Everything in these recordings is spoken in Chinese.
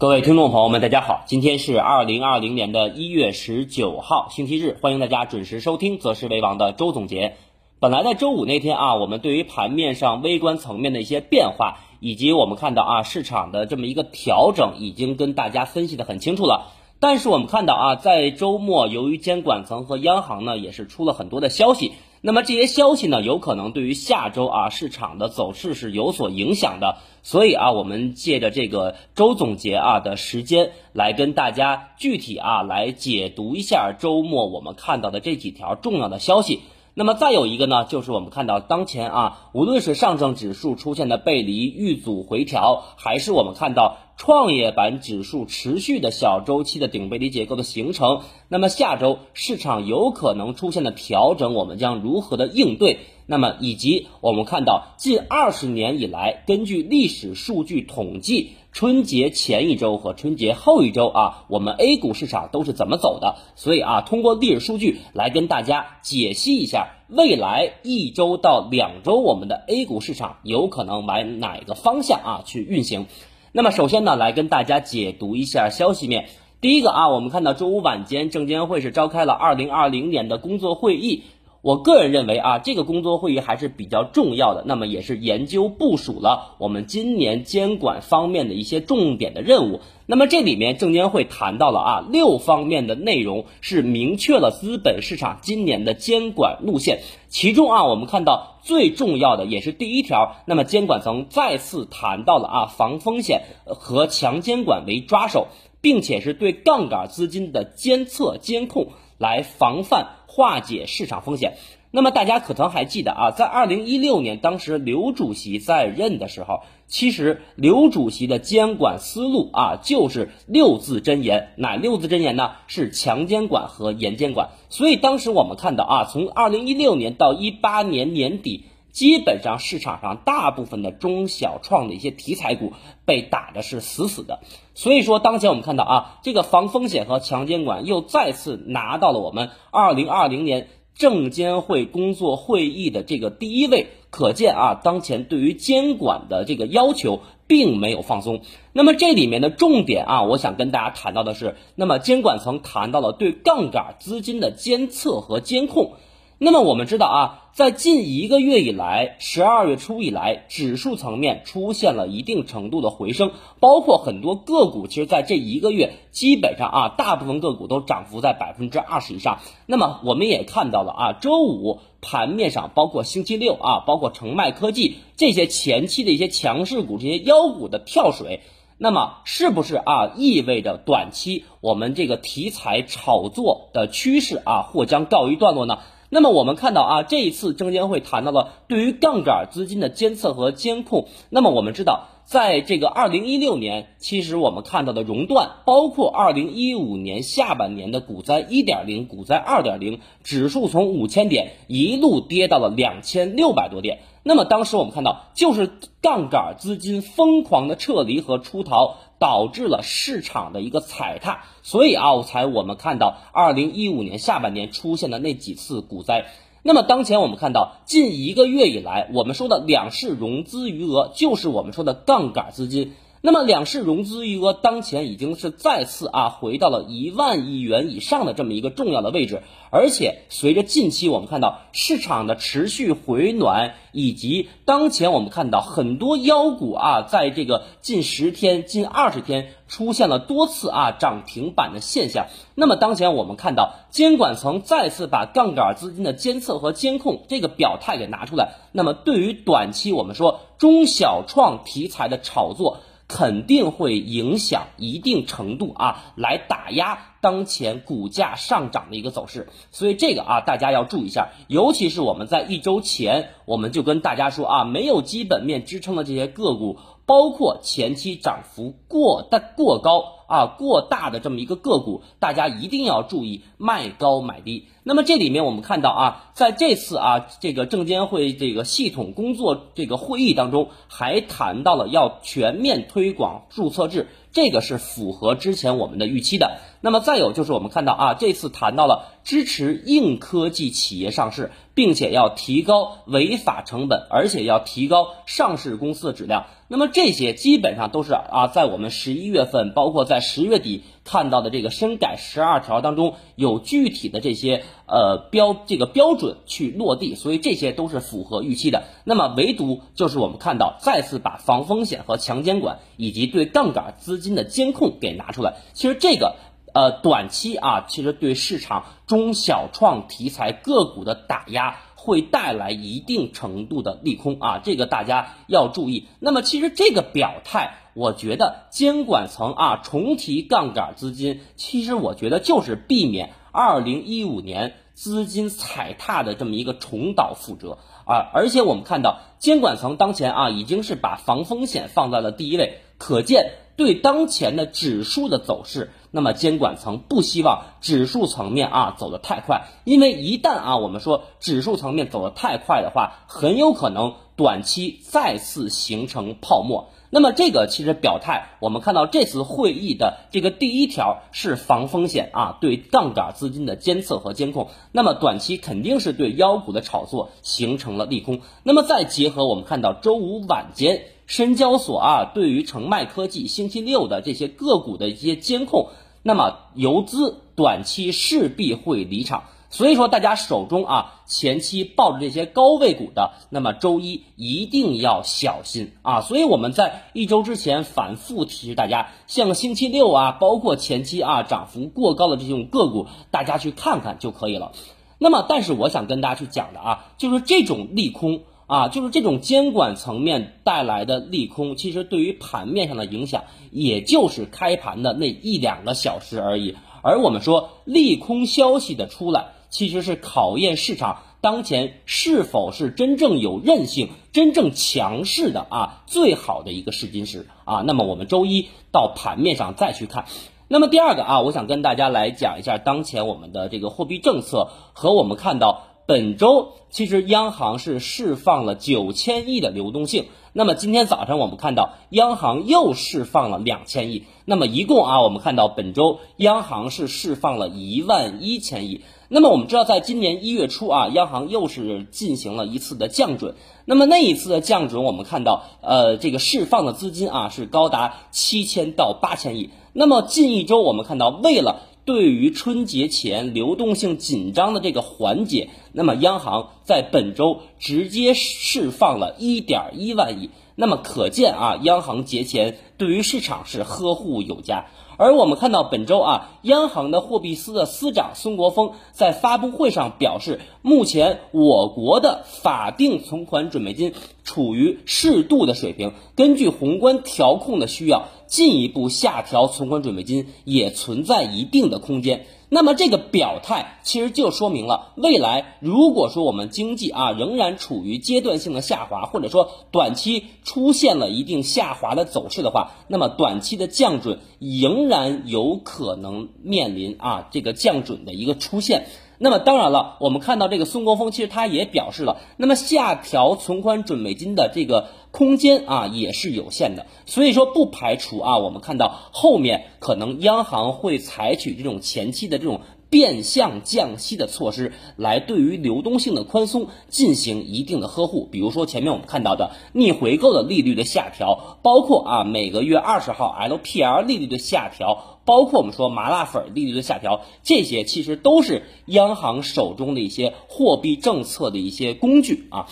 各位听众朋友们，大家好，今天是二零二零年的一月十九号，星期日，欢迎大家准时收听则是为王的周总结。本来在周五那天啊，我们对于盘面上微观层面的一些变化，以及我们看到啊市场的这么一个调整，已经跟大家分析的很清楚了。但是我们看到啊，在周末由于监管层和央行呢，也是出了很多的消息。那么这些消息呢，有可能对于下周啊市场的走势是有所影响的。所以啊，我们借着这个周总结啊的时间，来跟大家具体啊来解读一下周末我们看到的这几条重要的消息。那么再有一个呢，就是我们看到当前啊，无论是上证指数出现的背离、遇阻回调，还是我们看到。创业板指数持续的小周期的顶背离结构的形成，那么下周市场有可能出现的调整，我们将如何的应对？那么以及我们看到近二十年以来，根据历史数据统计，春节前一周和春节后一周啊，我们 A 股市场都是怎么走的？所以啊，通过历史数据来跟大家解析一下未来一周到两周我们的 A 股市场有可能往哪个方向啊去运行？那么首先呢，来跟大家解读一下消息面。第一个啊，我们看到周五晚间，证监会是召开了二零二零年的工作会议。我个人认为啊，这个工作会议还是比较重要的，那么也是研究部署了我们今年监管方面的一些重点的任务。那么这里面证监会谈到了啊六方面的内容，是明确了资本市场今年的监管路线。其中啊，我们看到最重要的也是第一条，那么监管层再次谈到了啊防风险和强监管为抓手，并且是对杠杆资金的监测监控来防范。化解市场风险。那么大家可能还记得啊，在二零一六年，当时刘主席在任的时候，其实刘主席的监管思路啊，就是六字真言。哪六字真言呢？是强监管和严监管。所以当时我们看到啊，从二零一六年到一八年年底，基本上市场上大部分的中小创的一些题材股被打的是死死的。所以说，当前我们看到啊，这个防风险和强监管又再次拿到了我们二零二零年证监会工作会议的这个第一位。可见啊，当前对于监管的这个要求并没有放松。那么这里面的重点啊，我想跟大家谈到的是，那么监管层谈到了对杠杆资金的监测和监控。那么我们知道啊，在近一个月以来，十二月初以来，指数层面出现了一定程度的回升，包括很多个股，其实在这一个月基本上啊，大部分个股都涨幅在百分之二十以上。那么我们也看到了啊，周五盘面上，包括星期六啊，包括成迈科技这些前期的一些强势股、这些妖股的跳水，那么是不是啊，意味着短期我们这个题材炒作的趋势啊，或将告一段落呢？那么我们看到啊，这一次证监会谈到了对于杠杆资金的监测和监控。那么我们知道。在这个二零一六年，其实我们看到的熔断，包括二零一五年下半年的股灾一点零、股灾二点零，指数从五千点一路跌到了两千六百多点。那么当时我们看到，就是杠杆资金疯狂的撤离和出逃，导致了市场的一个踩踏，所以啊，才我们看到二零一五年下半年出现的那几次股灾。那么当前我们看到，近一个月以来，我们说的两市融资余额，就是我们说的杠杆资金。那么两市融资余额当前已经是再次啊回到了一万亿元以上的这么一个重要的位置，而且随着近期我们看到市场的持续回暖，以及当前我们看到很多妖股啊，在这个近十天、近二十天出现了多次啊涨停板的现象。那么当前我们看到监管层再次把杠杆资金的监测和监控这个表态给拿出来，那么对于短期我们说中小创题材的炒作。肯定会影响一定程度啊，来打压当前股价上涨的一个走势。所以这个啊，大家要注意一下。尤其是我们在一周前，我们就跟大家说啊，没有基本面支撑的这些个股，包括前期涨幅过但过高啊过大的这么一个个股，大家一定要注意卖高买低。那么这里面我们看到啊，在这次啊这个证监会这个系统工作这个会议当中，还谈到了要全面推广注册制。这个是符合之前我们的预期的。那么再有就是我们看到啊，这次谈到了支持硬科技企业上市，并且要提高违法成本，而且要提高上市公司的质量。那么这些基本上都是啊，在我们十一月份，包括在十月底看到的这个深改十二条当中，有具体的这些呃标这个标准去落地，所以这些都是符合预期的。那么唯独就是我们看到再次把防风险和强监管以及对杠杆资金的监控给拿出来。其实这个呃短期啊，其实对市场中小创题材个股的打压。会带来一定程度的利空啊，这个大家要注意。那么其实这个表态，我觉得监管层啊重提杠杆资金，其实我觉得就是避免二零一五年资金踩踏的这么一个重蹈覆辙啊。而且我们看到监管层当前啊已经是把防风险放在了第一位，可见对当前的指数的走势。那么监管层不希望指数层面啊走得太快，因为一旦啊我们说指数层面走得太快的话，很有可能短期再次形成泡沫。那么这个其实表态，我们看到这次会议的这个第一条是防风险啊，对杠杆资金的监测和监控。那么短期肯定是对妖股的炒作形成了利空。那么再结合我们看到周五晚间。深交所啊，对于成迈科技星期六的这些个股的一些监控，那么游资短期势必会离场，所以说大家手中啊前期抱着这些高位股的，那么周一一定要小心啊。所以我们在一周之前反复提示大家，像星期六啊，包括前期啊涨幅过高的这种个股，大家去看看就可以了。那么，但是我想跟大家去讲的啊，就是这种利空。啊，就是这种监管层面带来的利空，其实对于盘面上的影响，也就是开盘的那一两个小时而已。而我们说利空消息的出来，其实是考验市场当前是否是真正有韧性、真正强势的啊最好的一个试金石啊。那么我们周一到盘面上再去看。那么第二个啊，我想跟大家来讲一下当前我们的这个货币政策和我们看到。本周其实央行是释放了九千亿的流动性，那么今天早上我们看到央行又释放了两千亿，那么一共啊，我们看到本周央行是释放了一万一千亿。那么我们知道，在今年一月初啊，央行又是进行了一次的降准，那么那一次的降准，我们看到呃这个释放的资金啊是高达七千到八千亿。那么近一周我们看到，为了对于春节前流动性紧张的这个缓解，那么央行在本周直接释放了一点一万亿，那么可见啊，央行节前对于市场是呵护有加。而我们看到本周啊，央行的货币司的司长孙国峰在发布会上表示，目前我国的法定存款准备金处于适度的水平，根据宏观调控的需要。进一步下调存款准备金也存在一定的空间。那么这个表态其实就说明了，未来如果说我们经济啊仍然处于阶段性的下滑，或者说短期出现了一定下滑的走势的话，那么短期的降准仍然有可能面临啊这个降准的一个出现。那么当然了，我们看到这个孙国峰其实他也表示了，那么下调存款准备金的这个空间啊也是有限的，所以说不排除啊，我们看到后面可能央行会采取这种前期的这种变相降息的措施，来对于流动性的宽松进行一定的呵护。比如说前面我们看到的逆回购的利率的下调，包括啊每个月二十号 LPR 利率的下调。包括我们说麻辣粉利率的下调，这些其实都是央行手中的一些货币政策的一些工具啊。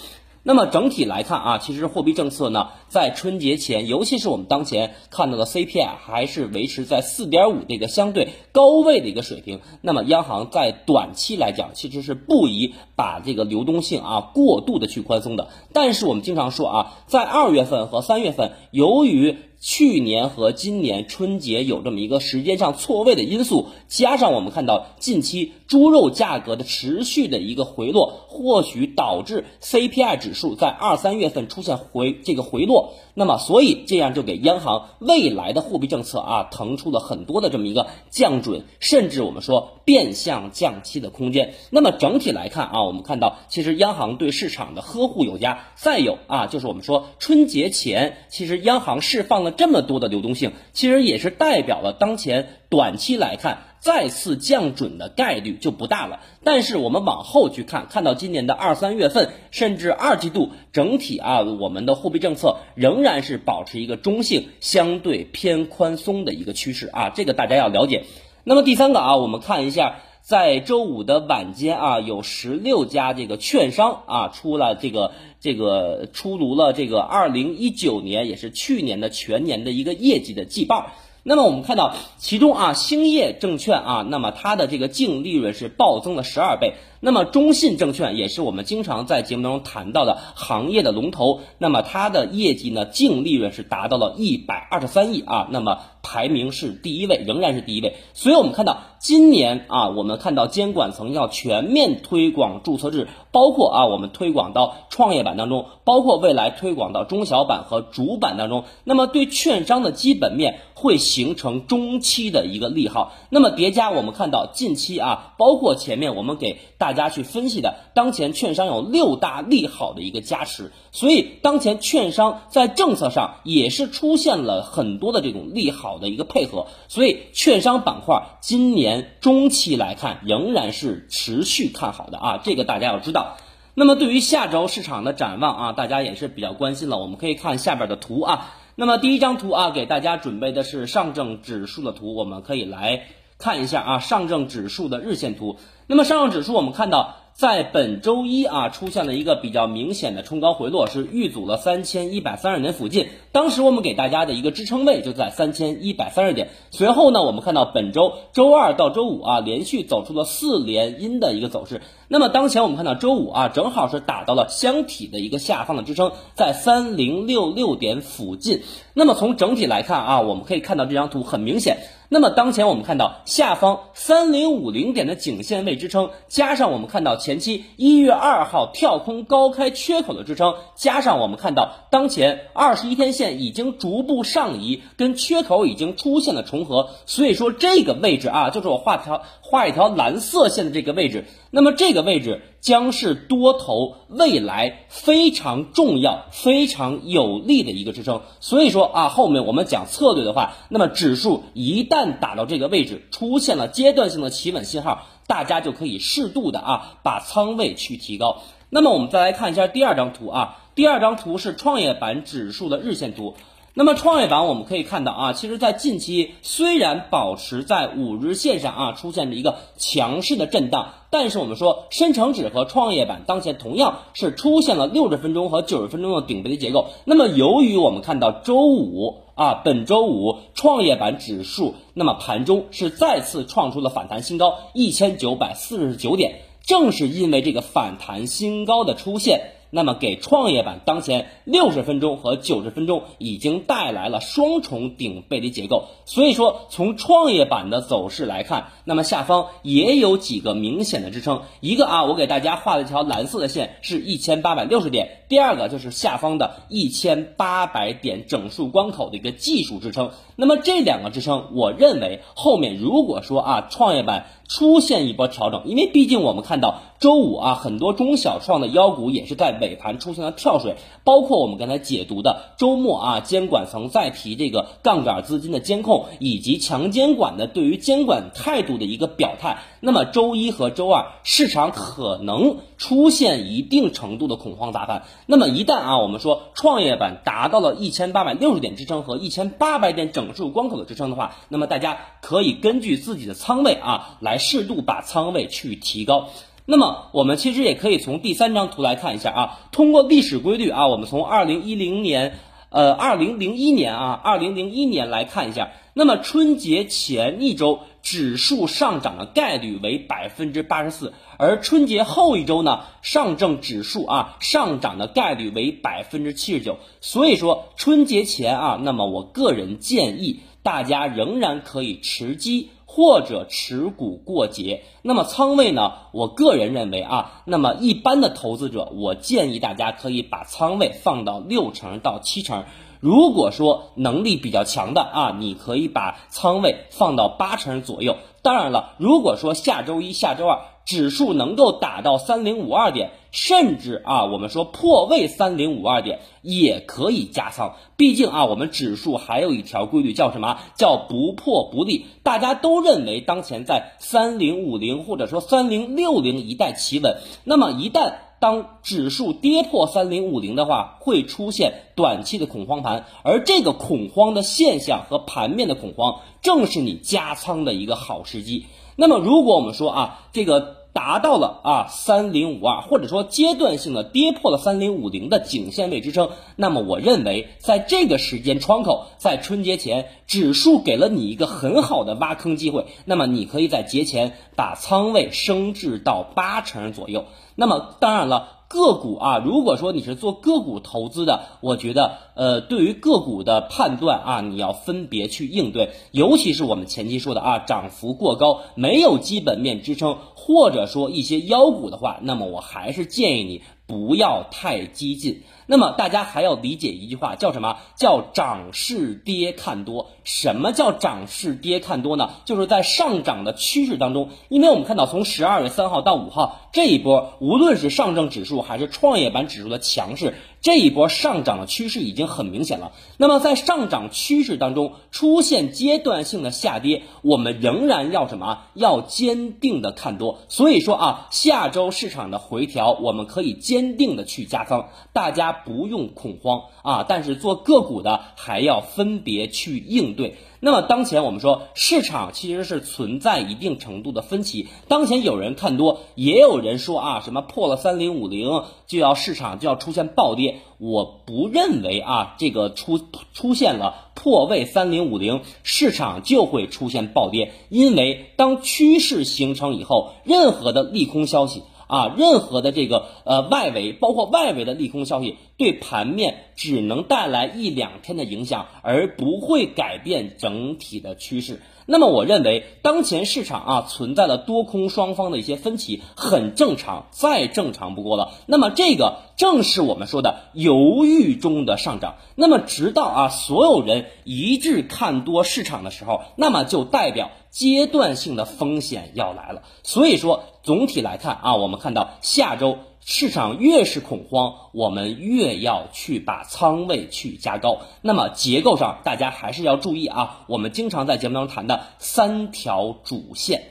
那么整体来看啊，其实货币政策呢，在春节前，尤其是我们当前看到的 CPI 还是维持在四点五这个相对高位的一个水平。那么央行在短期来讲，其实是不宜把这个流动性啊过度的去宽松的。但是我们经常说啊，在二月份和三月份，由于去年和今年春节有这么一个时间上错位的因素，加上我们看到近期猪肉价格的持续的一个回落，或许导致 CPI 指数在二三月份出现回这个回落。那么，所以这样就给央行未来的货币政策啊腾出了很多的这么一个降准，甚至我们说变相降息的空间。那么整体来看啊，我们看到其实央行对市场的呵护有加。再有啊，就是我们说春节前，其实央行释放了这么多的流动性，其实也是代表了当前短期来看。再次降准的概率就不大了，但是我们往后去看，看到今年的二三月份，甚至二季度，整体啊，我们的货币政策仍然是保持一个中性、相对偏宽松的一个趋势啊，这个大家要了解。那么第三个啊，我们看一下，在周五的晚间啊，有十六家这个券商啊出了这个这个出炉了这个二零一九年，也是去年的全年的一个业绩的季报。那么我们看到，其中啊，兴业证券啊，那么它的这个净利润是暴增了十二倍。那么中信证券也是我们经常在节目当中谈到的行业的龙头，那么它的业绩呢，净利润是达到了一百二十三亿啊，那么排名是第一位，仍然是第一位。所以我们看到今年啊，我们看到监管层要全面推广注册制，包括啊，我们推广到创业板当中，包括未来推广到中小板和主板当中，那么对券商的基本面会形成中期的一个利好。那么叠加我们看到近期啊，包括前面我们给大大家去分析的，当前券商有六大利好的一个加持，所以当前券商在政策上也是出现了很多的这种利好的一个配合，所以券商板块今年中期来看仍然是持续看好的啊，这个大家要知道。那么对于下周市场的展望啊，大家也是比较关心了，我们可以看下边的图啊。那么第一张图啊，给大家准备的是上证指数的图，我们可以来看一下啊，上证指数的日线图。那么上证指数，我们看到在本周一啊出现了一个比较明显的冲高回落，是遇阻了三千一百三十点附近。当时我们给大家的一个支撑位就在三千一百三十点。随后呢，我们看到本周周二到周五啊连续走出了四连阴的一个走势。那么当前我们看到周五啊正好是打到了箱体的一个下方的支撑，在三零六六点附近。那么从整体来看啊，我们可以看到这张图很明显。那么当前我们看到下方三零五零点的颈线位支撑，加上我们看到前期一月二号跳空高开缺口的支撑，加上我们看到当前二十一天线已经逐步上移，跟缺口已经出现了重合，所以说这个位置啊，就是我画条画一条蓝色线的这个位置。那么这个位置将是多头未来非常重要、非常有利的一个支撑。所以说啊，后面我们讲策略的话，那么指数一旦打到这个位置，出现了阶段性的企稳信号，大家就可以适度的啊把仓位去提高。那么我们再来看一下第二张图啊，第二张图是创业板指数的日线图。那么创业板我们可以看到啊，其实，在近期虽然保持在五日线上啊，出现了一个强势的震荡，但是我们说深成指和创业板当前同样是出现了六十分钟和九十分钟的顶背离结构。那么由于我们看到周五啊，本周五创业板指数那么盘中是再次创出了反弹新高一千九百四十九点，正是因为这个反弹新高的出现。那么给创业板当前六十分钟和九十分钟已经带来了双重顶背离结构，所以说从创业板的走势来看，那么下方也有几个明显的支撑。一个啊，我给大家画了一条蓝色的线，是一千八百六十点；第二个就是下方的一千八百点整数关口的一个技术支撑。那么这两个支撑，我认为后面如果说啊，创业板。出现一波调整，因为毕竟我们看到周五啊，很多中小创的妖股也是在尾盘出现了跳水，包括我们刚才解读的周末啊，监管层再提这个杠杆资金的监控以及强监管的对于监管态度的一个表态。那么周一和周二市场可能出现一定程度的恐慌砸盘。那么一旦啊，我们说创业板达到了一千八百六十点支撑和一千八百点整数关口的支撑的话，那么大家可以根据自己的仓位啊来。适度把仓位去提高，那么我们其实也可以从第三张图来看一下啊，通过历史规律啊，我们从二零一零年，呃，二零零一年啊，二零零一年来看一下，那么春节前一周指数上涨的概率为百分之八十四，而春节后一周呢，上证指数啊上涨的概率为百分之七十九，所以说春节前啊，那么我个人建议大家仍然可以持机。或者持股过节。那么仓位呢？我个人认为啊，那么一般的投资者，我建议大家可以把仓位放到六成到七成。如果说能力比较强的啊，你可以把仓位放到八成左右。当然了，如果说下周一下周二指数能够打到三零五二点，甚至啊，我们说破位三零五二点也可以加仓。毕竟啊，我们指数还有一条规律叫什么？叫不破不立。大家都认为当前在三零五零或者说三零六零一带企稳，那么一旦当指数跌破三零五零的话，会出现短期的恐慌盘，而这个恐慌的现象和盘面的恐慌，正是你加仓的一个好时机。那么，如果我们说啊，这个达到了啊三零五二，或者说阶段性的跌破了三零五零的颈线位支撑，那么我认为在这个时间窗口，在春节前，指数给了你一个很好的挖坑机会，那么你可以在节前把仓位升至到八成左右。那么当然了，个股啊，如果说你是做个股投资的，我觉得呃，对于个股的判断啊，你要分别去应对，尤其是我们前期说的啊，涨幅过高，没有基本面支撑，或者说一些妖股的话，那么我还是建议你不要太激进。那么大家还要理解一句话，叫什么？叫涨势跌看多。什么叫涨势跌看多呢？就是在上涨的趋势当中，因为我们看到从十二月三号到五号这一波，无论是上证指数还是创业板指数的强势。这一波上涨的趋势已经很明显了。那么在上涨趋势当中出现阶段性的下跌，我们仍然要什么？要坚定的看多。所以说啊，下周市场的回调，我们可以坚定的去加仓，大家不用恐慌啊。但是做个股的还要分别去应对。那么当前我们说市场其实是存在一定程度的分歧。当前有人看多，也有人说啊，什么破了三零五零就要市场就要出现暴跌。我不认为啊，这个出出现了破位三零五零，市场就会出现暴跌。因为当趋势形成以后，任何的利空消息。啊，任何的这个呃外围，包括外围的利空消息，对盘面只能带来一两天的影响，而不会改变整体的趋势。那么我认为，当前市场啊存在了多空双方的一些分歧，很正常，再正常不过了。那么这个正是我们说的犹豫中的上涨。那么直到啊所有人一致看多市场的时候，那么就代表阶段性的风险要来了。所以说，总体来看啊，我们看到下周。市场越是恐慌，我们越要去把仓位去加高。那么结构上，大家还是要注意啊。我们经常在节目当中谈的三条主线，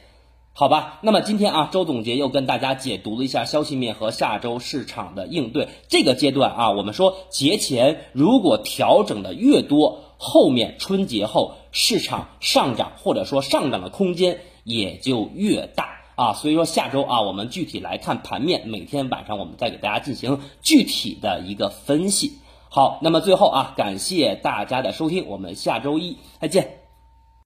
好吧？那么今天啊，周总结又跟大家解读了一下消息面和下周市场的应对。这个阶段啊，我们说节前如果调整的越多，后面春节后市场上涨或者说上涨的空间也就越大。啊，所以说下周啊，我们具体来看盘面，每天晚上我们再给大家进行具体的一个分析。好，那么最后啊，感谢大家的收听，我们下周一再见。